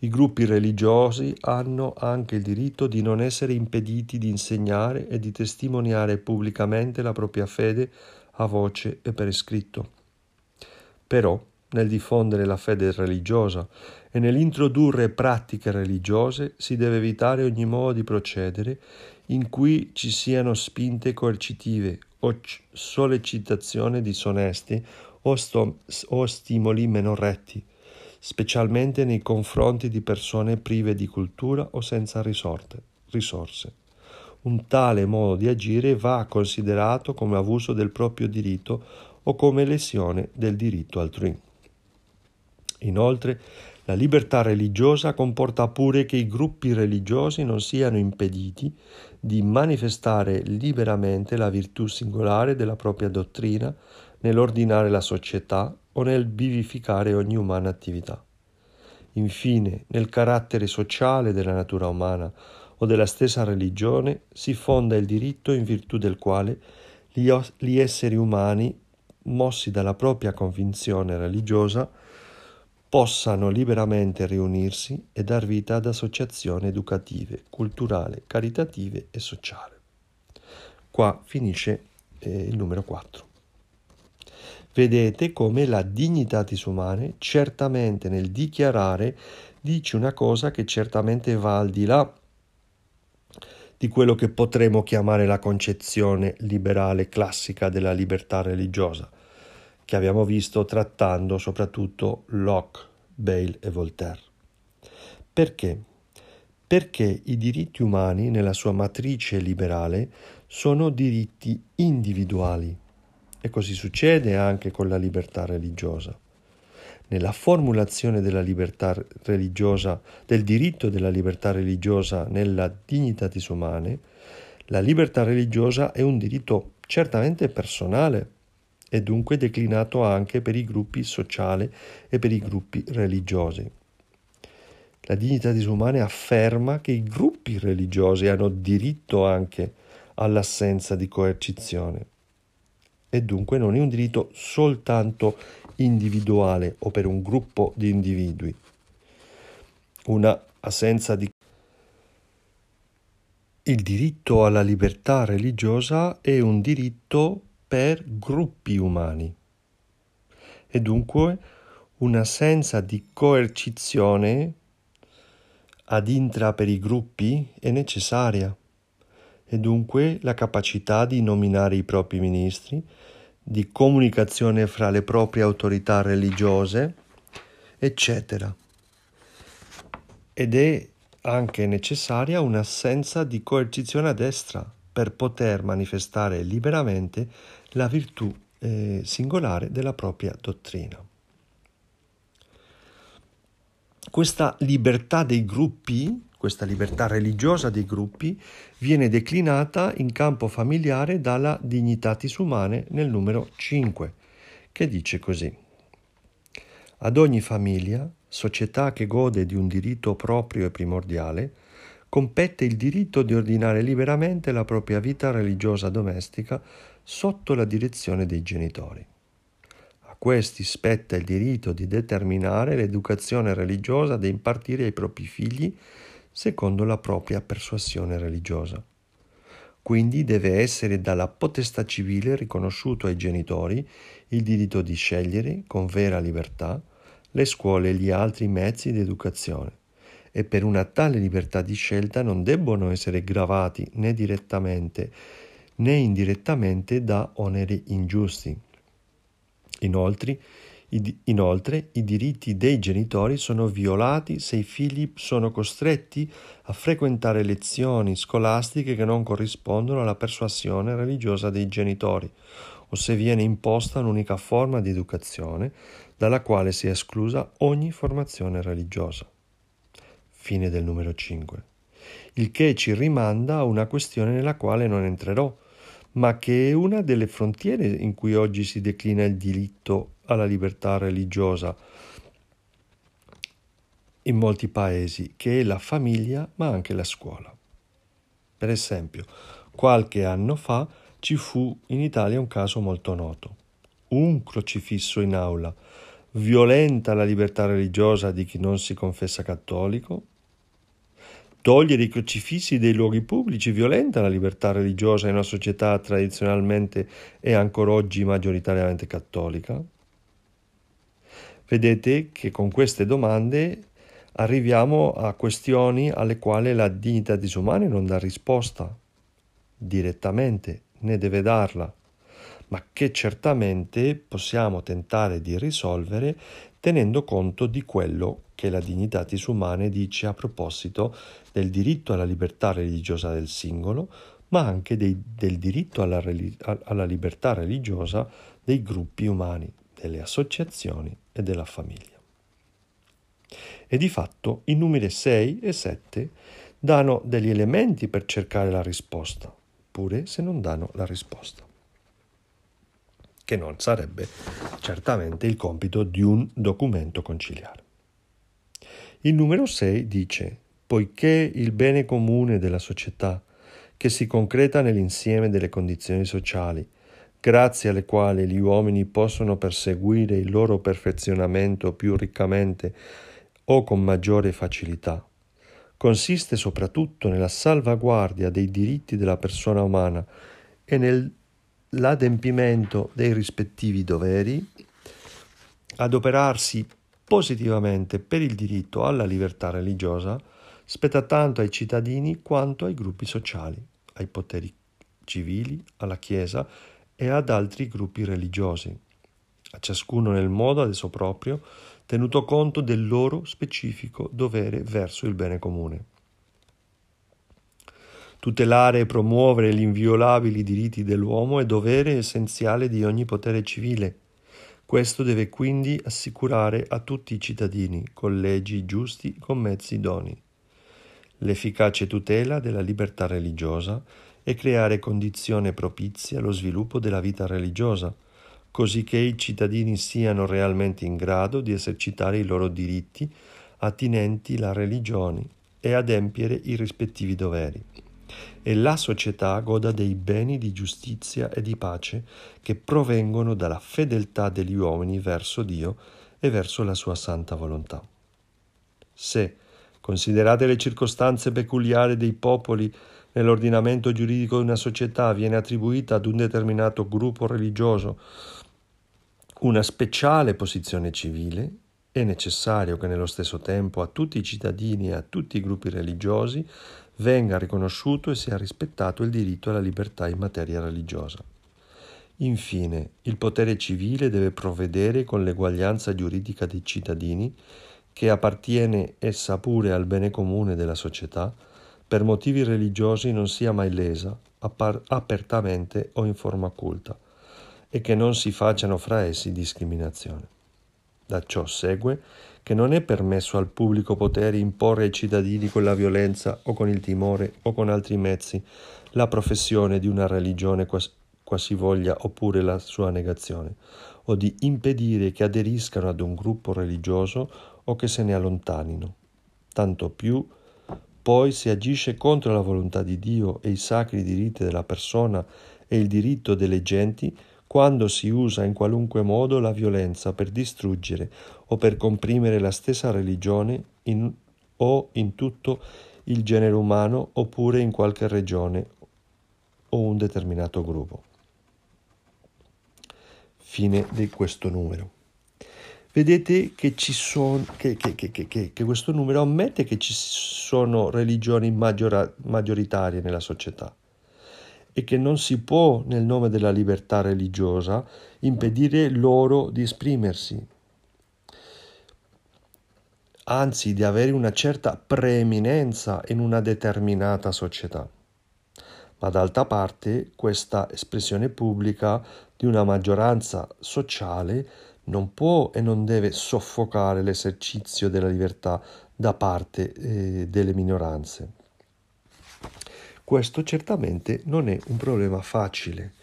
I gruppi religiosi hanno anche il diritto di non essere impediti di insegnare e di testimoniare pubblicamente la propria fede a voce e per iscritto. Però, nel diffondere la fede religiosa e nell'introdurre pratiche religiose si deve evitare ogni modo di procedere in cui ci siano spinte coercitive o sollecitazione disonesti o, sto- o stimoli meno retti specialmente nei confronti di persone prive di cultura o senza risorse. Un tale modo di agire va considerato come abuso del proprio diritto o come lesione del diritto altrui. Inoltre, la libertà religiosa comporta pure che i gruppi religiosi non siano impediti di manifestare liberamente la virtù singolare della propria dottrina nell'ordinare la società o nel vivificare ogni umana attività. Infine, nel carattere sociale della natura umana o della stessa religione si fonda il diritto in virtù del quale gli esseri umani, mossi dalla propria convinzione religiosa, possano liberamente riunirsi e dar vita ad associazioni educative, culturali, caritative e sociali. Qua finisce eh, il numero 4. Vedete come la dignitatis umane certamente nel dichiarare dice una cosa che certamente va al di là di quello che potremmo chiamare la concezione liberale classica della libertà religiosa, che abbiamo visto trattando soprattutto Locke, Bale e Voltaire. Perché? Perché i diritti umani nella sua matrice liberale sono diritti individuali e così succede anche con la libertà religiosa. Nella formulazione della libertà religiosa, del diritto della libertà religiosa nella dignità disumane, la libertà religiosa è un diritto certamente personale e dunque declinato anche per i gruppi sociali e per i gruppi religiosi. La dignità disumana afferma che i gruppi religiosi hanno diritto anche all'assenza di coercizione e dunque non è un diritto soltanto individuale o per un gruppo di individui. Una assenza di il diritto alla libertà religiosa è un diritto per gruppi umani e dunque un'assenza di coercizione ad intra per i gruppi è necessaria e dunque la capacità di nominare i propri ministri, di comunicazione fra le proprie autorità religiose, eccetera. Ed è anche necessaria un'assenza di coercizione a destra per poter manifestare liberamente la virtù eh, singolare della propria dottrina. Questa libertà dei gruppi, questa libertà religiosa dei gruppi, viene declinata in campo familiare dalla Dignitatis Humane nel numero 5, che dice così. Ad ogni famiglia, società che gode di un diritto proprio e primordiale, compete il diritto di ordinare liberamente la propria vita religiosa domestica sotto la direzione dei genitori questi spetta il diritto di determinare l'educazione religiosa da impartire ai propri figli secondo la propria persuasione religiosa. Quindi deve essere dalla potestà civile riconosciuto ai genitori il diritto di scegliere con vera libertà le scuole e gli altri mezzi di educazione e per una tale libertà di scelta non debbono essere gravati né direttamente né indirettamente da oneri ingiusti Inoltre, inoltre, i diritti dei genitori sono violati se i figli sono costretti a frequentare lezioni scolastiche che non corrispondono alla persuasione religiosa dei genitori o se viene imposta un'unica forma di educazione dalla quale si è esclusa ogni formazione religiosa. Fine del numero 5. Il che ci rimanda a una questione nella quale non entrerò, ma che è una delle frontiere in cui oggi si declina il diritto alla libertà religiosa in molti paesi, che è la famiglia ma anche la scuola. Per esempio, qualche anno fa ci fu in Italia un caso molto noto. Un crocifisso in aula violenta la libertà religiosa di chi non si confessa cattolico? Togliere i crocifissi dei luoghi pubblici violenta la libertà religiosa in una società tradizionalmente e ancora oggi maggioritariamente cattolica? Vedete che con queste domande arriviamo a questioni alle quali la dignità disumana non dà risposta direttamente, né deve darla, ma che certamente possiamo tentare di risolvere tenendo conto di quello che la dignità disumana dice a proposito del diritto alla libertà religiosa del singolo, ma anche dei, del diritto alla, alla libertà religiosa dei gruppi umani, delle associazioni e della famiglia. E di fatto i numeri 6 e 7 danno degli elementi per cercare la risposta, pure se non danno la risposta che non sarebbe certamente il compito di un documento conciliare. Il numero 6 dice, poiché il bene comune della società, che si concreta nell'insieme delle condizioni sociali, grazie alle quali gli uomini possono perseguire il loro perfezionamento più riccamente o con maggiore facilità, consiste soprattutto nella salvaguardia dei diritti della persona umana e nel l'adempimento dei rispettivi doveri, adoperarsi positivamente per il diritto alla libertà religiosa spetta tanto ai cittadini quanto ai gruppi sociali, ai poteri civili, alla Chiesa e ad altri gruppi religiosi, a ciascuno nel modo ad esso proprio, tenuto conto del loro specifico dovere verso il bene comune. Tutelare e promuovere gli inviolabili diritti dell'uomo è dovere essenziale di ogni potere civile. Questo deve quindi assicurare a tutti i cittadini, con leggi giusti, con mezzi idonei, l'efficace tutela della libertà religiosa e creare condizioni propizie allo sviluppo della vita religiosa, così che i cittadini siano realmente in grado di esercitare i loro diritti attinenti la religione e adempiere i rispettivi doveri e la società goda dei beni di giustizia e di pace che provengono dalla fedeltà degli uomini verso Dio e verso la sua santa volontà. Se, considerate le circostanze peculiari dei popoli, nell'ordinamento giuridico di una società viene attribuita ad un determinato gruppo religioso una speciale posizione civile, è necessario che nello stesso tempo a tutti i cittadini e a tutti i gruppi religiosi venga riconosciuto e sia rispettato il diritto alla libertà in materia religiosa. Infine, il potere civile deve provvedere con l'eguaglianza giuridica dei cittadini, che appartiene essa pure al bene comune della società, per motivi religiosi non sia mai lesa, apertamente o in forma occulta, e che non si facciano fra essi discriminazioni. Da ciò segue che non è permesso al pubblico potere imporre ai cittadini con la violenza o con il timore o con altri mezzi la professione di una religione quasivoglia oppure la sua negazione, o di impedire che aderiscano ad un gruppo religioso o che se ne allontanino. Tanto più poi si agisce contro la volontà di Dio e i sacri diritti della persona e il diritto delle genti quando si usa in qualunque modo la violenza per distruggere o per comprimere la stessa religione in, o in tutto il genere umano oppure in qualche regione o un determinato gruppo. Fine di questo numero. Vedete che, son, che, che, che, questo numero ammette che ci sono religioni maggiora, maggioritarie nella società e che non si può, nel nome della libertà religiosa, impedire loro di esprimersi, anzi di avere una certa preeminenza in una determinata società. Ma d'altra parte questa espressione pubblica di una maggioranza sociale non può e non deve soffocare l'esercizio della libertà da parte eh, delle minoranze. Questo certamente non è un problema facile.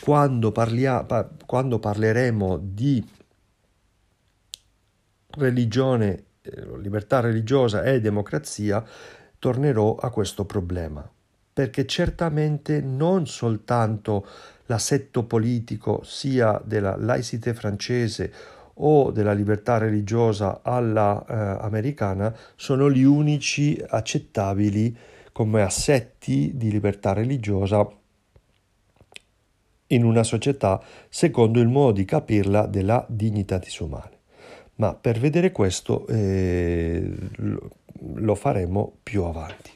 Quando, parlia, quando parleremo di religione, eh, libertà religiosa e democrazia, tornerò a questo problema, perché certamente non soltanto l'assetto politico sia della laicité francese o della libertà religiosa alla eh, americana sono gli unici accettabili come assetti di libertà religiosa in una società secondo il modo di capirla della dignità umane. Ma per vedere questo eh, lo faremo più avanti.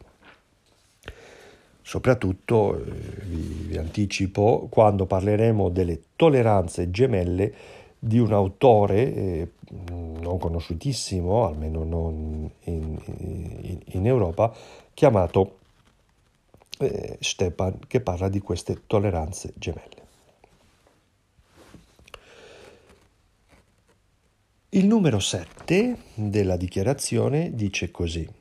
Soprattutto, eh, vi, vi anticipo, quando parleremo delle tolleranze gemelle di un autore eh, non conosciutissimo, almeno non in, in, in Europa, chiamato eh, Stepan, che parla di queste tolleranze gemelle. Il numero 7 della dichiarazione dice così.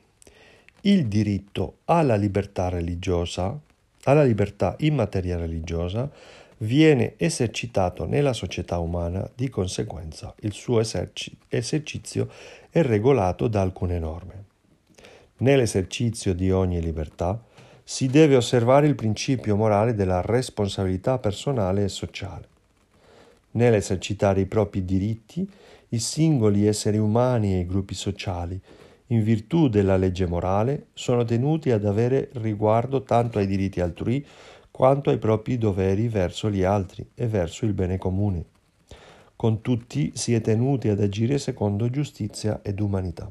Il diritto alla libertà religiosa, alla libertà in materia religiosa, viene esercitato nella società umana, di conseguenza il suo eserci- esercizio è regolato da alcune norme. Nell'esercizio di ogni libertà si deve osservare il principio morale della responsabilità personale e sociale. Nell'esercitare i propri diritti, i singoli esseri umani e i gruppi sociali, in virtù della legge morale, sono tenuti ad avere riguardo tanto ai diritti altrui quanto ai propri doveri verso gli altri e verso il bene comune. Con tutti si è tenuti ad agire secondo giustizia ed umanità.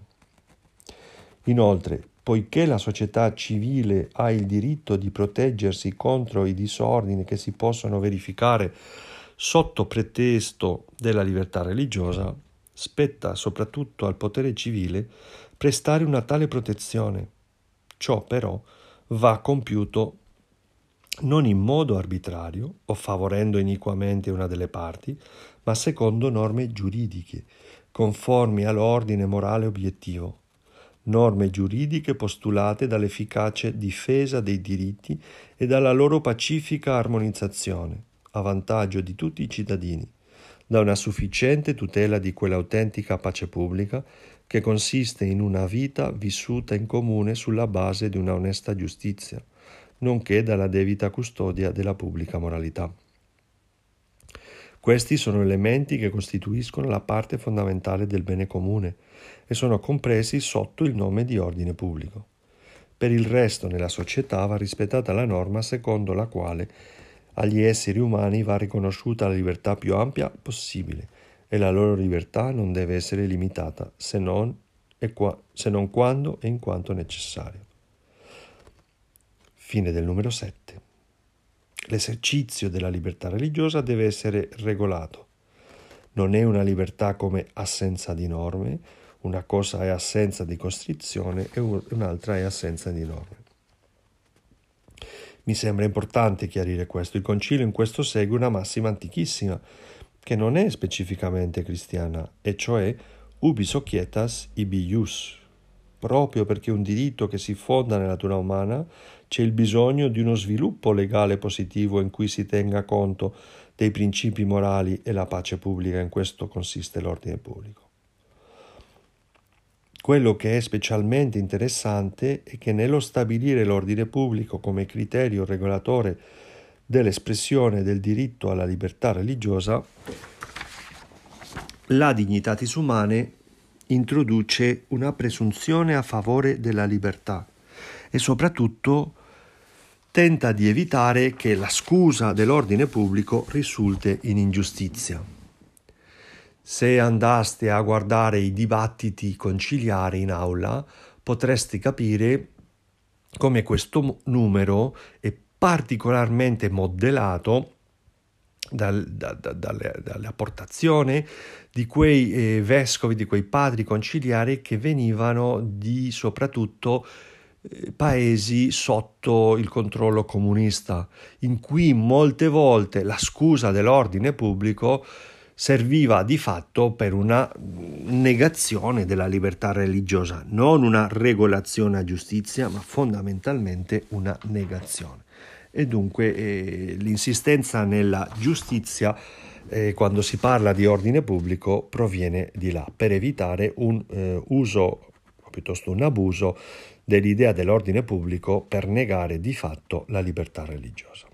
Inoltre, poiché la società civile ha il diritto di proteggersi contro i disordini che si possono verificare sotto pretesto della libertà religiosa, spetta soprattutto al potere civile prestare una tale protezione. Ciò però va compiuto non in modo arbitrario o favorendo iniquamente una delle parti, ma secondo norme giuridiche, conformi all'ordine morale obiettivo norme giuridiche postulate dall'efficace difesa dei diritti e dalla loro pacifica armonizzazione, a vantaggio di tutti i cittadini, da una sufficiente tutela di quell'autentica pace pubblica che consiste in una vita vissuta in comune sulla base di una onesta giustizia, nonché dalla debita custodia della pubblica moralità. Questi sono elementi che costituiscono la parte fondamentale del bene comune e sono compresi sotto il nome di ordine pubblico. Per il resto nella società va rispettata la norma secondo la quale agli esseri umani va riconosciuta la libertà più ampia possibile e la loro libertà non deve essere limitata se non, qua, se non quando e in quanto necessario. Fine del numero 7. L'esercizio della libertà religiosa deve essere regolato. Non è una libertà come assenza di norme, una cosa è assenza di costrizione e un'altra è assenza di norme. Mi sembra importante chiarire questo. Il concilio in questo segue una massima antichissima, che non è specificamente cristiana, e cioè ubi societas ibi ius. Proprio perché un diritto che si fonda nella natura umana, c'è il bisogno di uno sviluppo legale positivo in cui si tenga conto dei principi morali e la pace pubblica, in questo consiste l'ordine pubblico. Quello che è specialmente interessante è che nello stabilire l'ordine pubblico come criterio regolatore dell'espressione del diritto alla libertà religiosa, la Dignitatis Humane introduce una presunzione a favore della libertà e soprattutto tenta di evitare che la scusa dell'ordine pubblico risulti in ingiustizia. Se andaste a guardare i dibattiti conciliari in aula, potresti capire come questo numero è particolarmente modellato dal, da, da, dalle, dalle, apportazioni di quei eh, vescovi, di quei padri conciliari che venivano di soprattutto eh, paesi sotto il controllo comunista, in cui molte volte la scusa dell'ordine pubblico serviva di fatto per una negazione della libertà religiosa, non una regolazione a giustizia, ma fondamentalmente una negazione e dunque eh, l'insistenza nella giustizia eh, quando si parla di ordine pubblico proviene di là per evitare un eh, uso o piuttosto un abuso dell'idea dell'ordine pubblico per negare di fatto la libertà religiosa.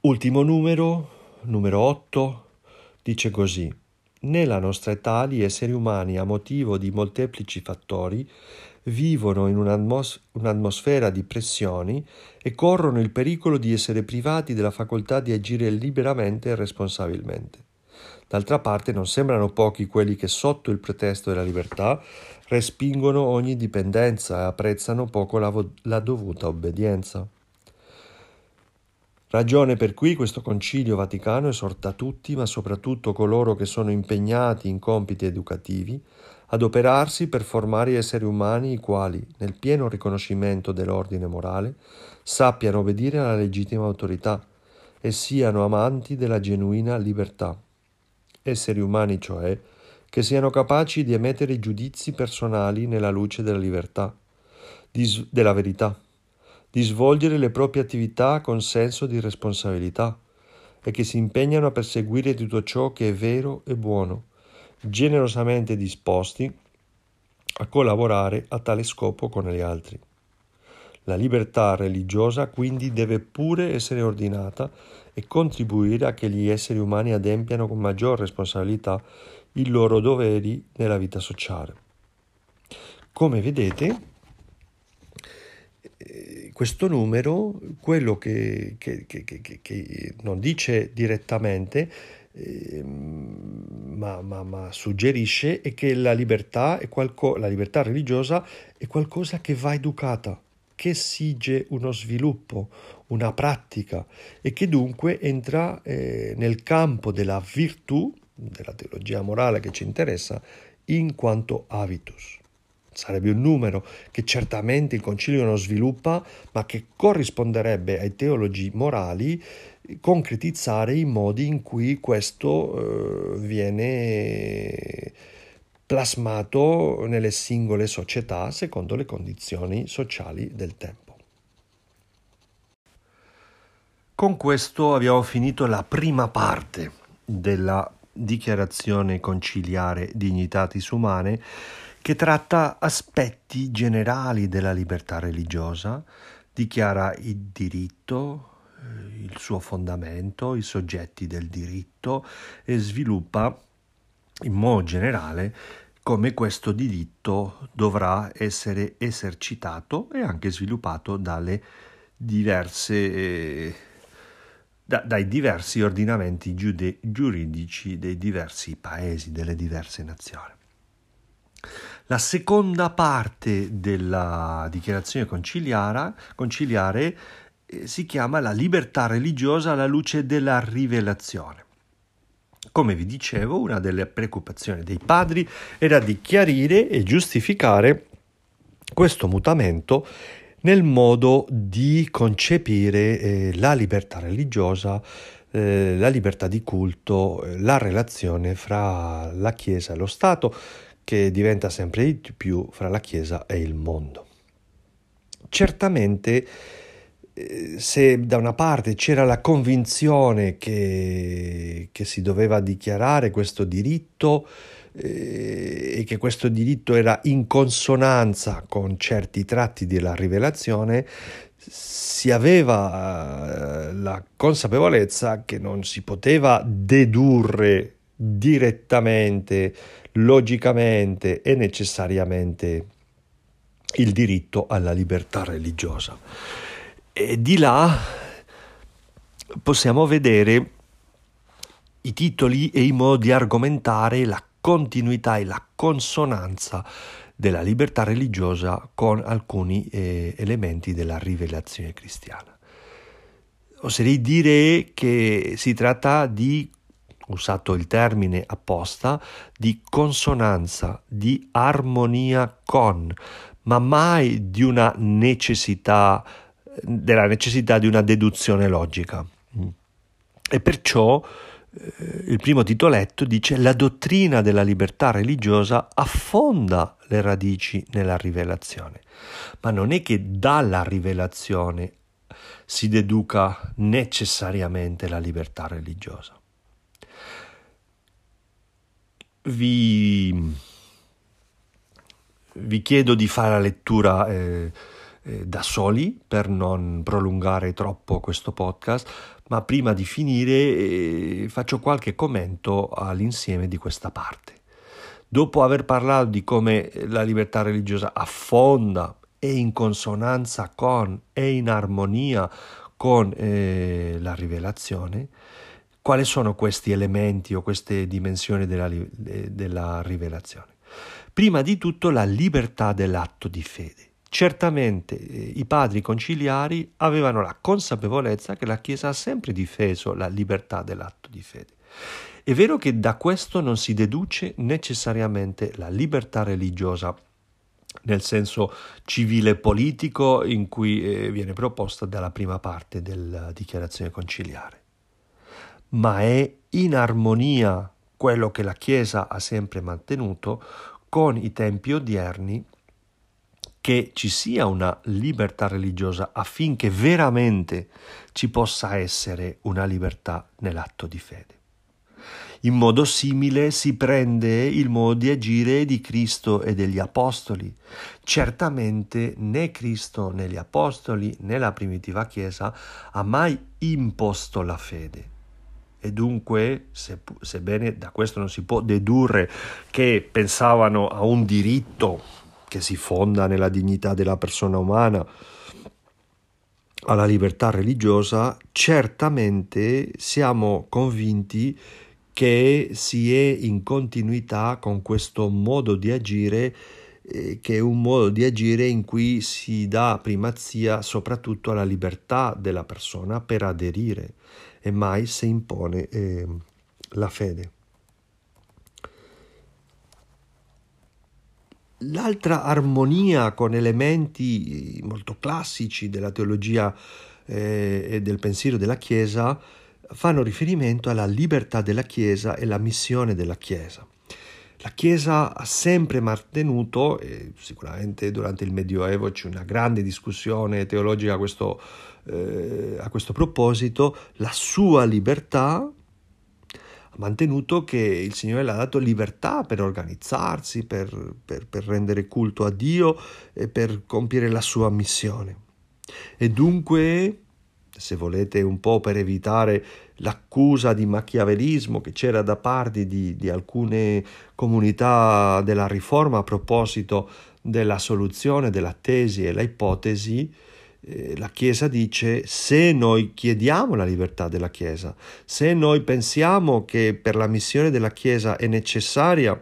Ultimo numero, numero 8, dice così. Nella nostra età gli esseri umani, a motivo di molteplici fattori, vivono in un'atmos- un'atmosfera di pressioni e corrono il pericolo di essere privati della facoltà di agire liberamente e responsabilmente. D'altra parte non sembrano pochi quelli che sotto il pretesto della libertà respingono ogni dipendenza e apprezzano poco la, vo- la dovuta obbedienza. Ragione per cui questo Concilio Vaticano esorta tutti, ma soprattutto coloro che sono impegnati in compiti educativi, adoperarsi per formare esseri umani i quali, nel pieno riconoscimento dell'ordine morale, sappiano obbedire alla legittima autorità e siano amanti della genuina libertà. Esseri umani, cioè, che siano capaci di emettere giudizi personali nella luce della libertà, della verità, di svolgere le proprie attività con senso di responsabilità e che si impegnano a perseguire tutto ciò che è vero e buono, generosamente disposti a collaborare a tale scopo con gli altri. La libertà religiosa quindi deve pure essere ordinata e contribuire a che gli esseri umani adempiano con maggior responsabilità i loro doveri nella vita sociale. Come vedete, questo numero, quello che, che, che, che non dice direttamente, Ehm, ma, ma, ma, suggerisce è che la libertà, è qualco, la libertà religiosa è qualcosa che va educata, che esige uno sviluppo, una pratica e che dunque entra eh, nel campo della virtù, della teologia morale che ci interessa, in quanto habitus. Sarebbe un numero che certamente il concilio non sviluppa, ma che corrisponderebbe ai teologi morali concretizzare i modi in cui questo eh, viene plasmato nelle singole società secondo le condizioni sociali del tempo. Con questo abbiamo finito la prima parte della Dichiarazione conciliare Dignitatis Umane, che tratta aspetti generali della libertà religiosa, dichiara il diritto, eh, il suo fondamento, i soggetti del diritto e sviluppa in modo generale come questo diritto dovrà essere esercitato e anche sviluppato dalle diverse, eh, da, dai diversi ordinamenti giude, giuridici dei diversi paesi, delle diverse nazioni. La seconda parte della dichiarazione conciliare eh, si chiama la libertà religiosa alla luce della rivelazione. Come vi dicevo, una delle preoccupazioni dei padri era di chiarire e giustificare questo mutamento nel modo di concepire eh, la libertà religiosa, eh, la libertà di culto, eh, la relazione fra la Chiesa e lo Stato, che diventa sempre di più fra la Chiesa e il mondo. Certamente eh, se da una parte c'era la convinzione che, che si doveva dichiarare questo diritto eh, e che questo diritto era in consonanza con certi tratti della rivelazione, si aveva eh, la consapevolezza che non si poteva dedurre direttamente, logicamente e necessariamente il diritto alla libertà religiosa. E di là possiamo vedere i titoli e i modi di argomentare la continuità e la consonanza della libertà religiosa con alcuni eh, elementi della rivelazione cristiana. Oserei dire che si tratta di, usato il termine apposta, di consonanza, di armonia con, ma mai di una necessità della necessità di una deduzione logica. E perciò eh, il primo titoletto dice la dottrina della libertà religiosa affonda le radici nella rivelazione, ma non è che dalla rivelazione si deduca necessariamente la libertà religiosa. Vi, vi chiedo di fare la lettura eh, eh, da soli per non prolungare troppo questo podcast, ma prima di finire eh, faccio qualche commento all'insieme di questa parte. Dopo aver parlato di come la libertà religiosa affonda e in consonanza con e in armonia con eh, la rivelazione, quali sono questi elementi o queste dimensioni della, della rivelazione? Prima di tutto la libertà dell'atto di fede. Certamente eh, i padri conciliari avevano la consapevolezza che la Chiesa ha sempre difeso la libertà dell'atto di fede. È vero che da questo non si deduce necessariamente la libertà religiosa nel senso civile politico in cui eh, viene proposta dalla prima parte della dichiarazione conciliare, ma è in armonia quello che la Chiesa ha sempre mantenuto con i tempi odierni che ci sia una libertà religiosa affinché veramente ci possa essere una libertà nell'atto di fede. In modo simile si prende il modo di agire di Cristo e degli Apostoli. Certamente né Cristo né gli Apostoli né la primitiva Chiesa ha mai imposto la fede. E dunque, se, sebbene da questo non si può dedurre che pensavano a un diritto che si fonda nella dignità della persona umana, alla libertà religiosa, certamente siamo convinti che si è in continuità con questo modo di agire eh, che è un modo di agire in cui si dà primazia soprattutto alla libertà della persona per aderire e mai si impone eh, la fede. L'altra armonia con elementi molto classici della teologia eh, e del pensiero della Chiesa fanno riferimento alla libertà della Chiesa e la missione della Chiesa. La Chiesa ha sempre mantenuto, e sicuramente durante il Medioevo c'è una grande discussione teologica a questo, eh, a questo proposito, la sua libertà mantenuto che il Signore le ha dato libertà per organizzarsi, per, per, per rendere culto a Dio e per compiere la sua missione. E dunque, se volete, un po' per evitare l'accusa di machiavelismo che c'era da parte di, di alcune comunità della Riforma a proposito della soluzione della tesi e la ipotesi, eh, la Chiesa dice se noi chiediamo la libertà della Chiesa, se noi pensiamo che per la missione della Chiesa è necessaria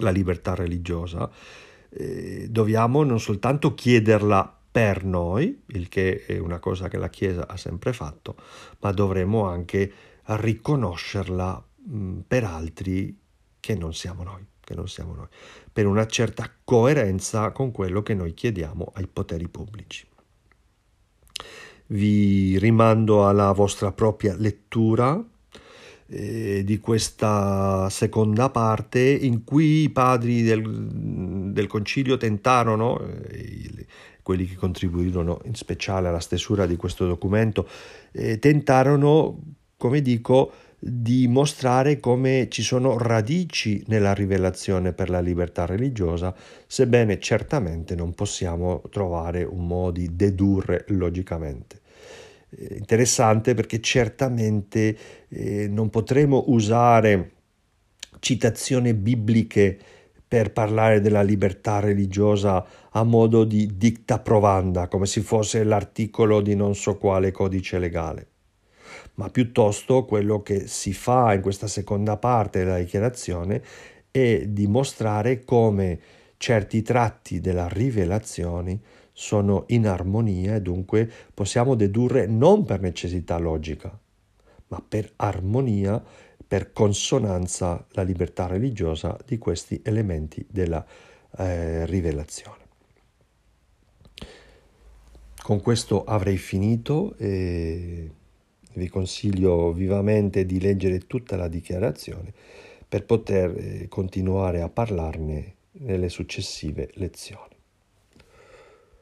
la libertà religiosa, eh, dobbiamo non soltanto chiederla per noi, il che è una cosa che la Chiesa ha sempre fatto, ma dovremo anche riconoscerla mh, per altri che non siamo noi, che non siamo noi, per una certa coerenza con quello che noi chiediamo ai poteri pubblici vi rimando alla vostra propria lettura eh, di questa seconda parte in cui i padri del, del concilio tentarono, eh, quelli che contribuirono in speciale alla stesura di questo documento, eh, tentarono, come dico, di mostrare come ci sono radici nella rivelazione per la libertà religiosa, sebbene certamente non possiamo trovare un modo di dedurre logicamente. Eh, interessante perché certamente eh, non potremo usare citazioni bibliche per parlare della libertà religiosa a modo di dicta provanda, come se fosse l'articolo di non so quale codice legale ma piuttosto quello che si fa in questa seconda parte della dichiarazione è dimostrare come certi tratti della rivelazione sono in armonia e dunque possiamo dedurre non per necessità logica, ma per armonia, per consonanza la libertà religiosa di questi elementi della eh, rivelazione. Con questo avrei finito e vi consiglio vivamente di leggere tutta la dichiarazione per poter eh, continuare a parlarne nelle successive lezioni.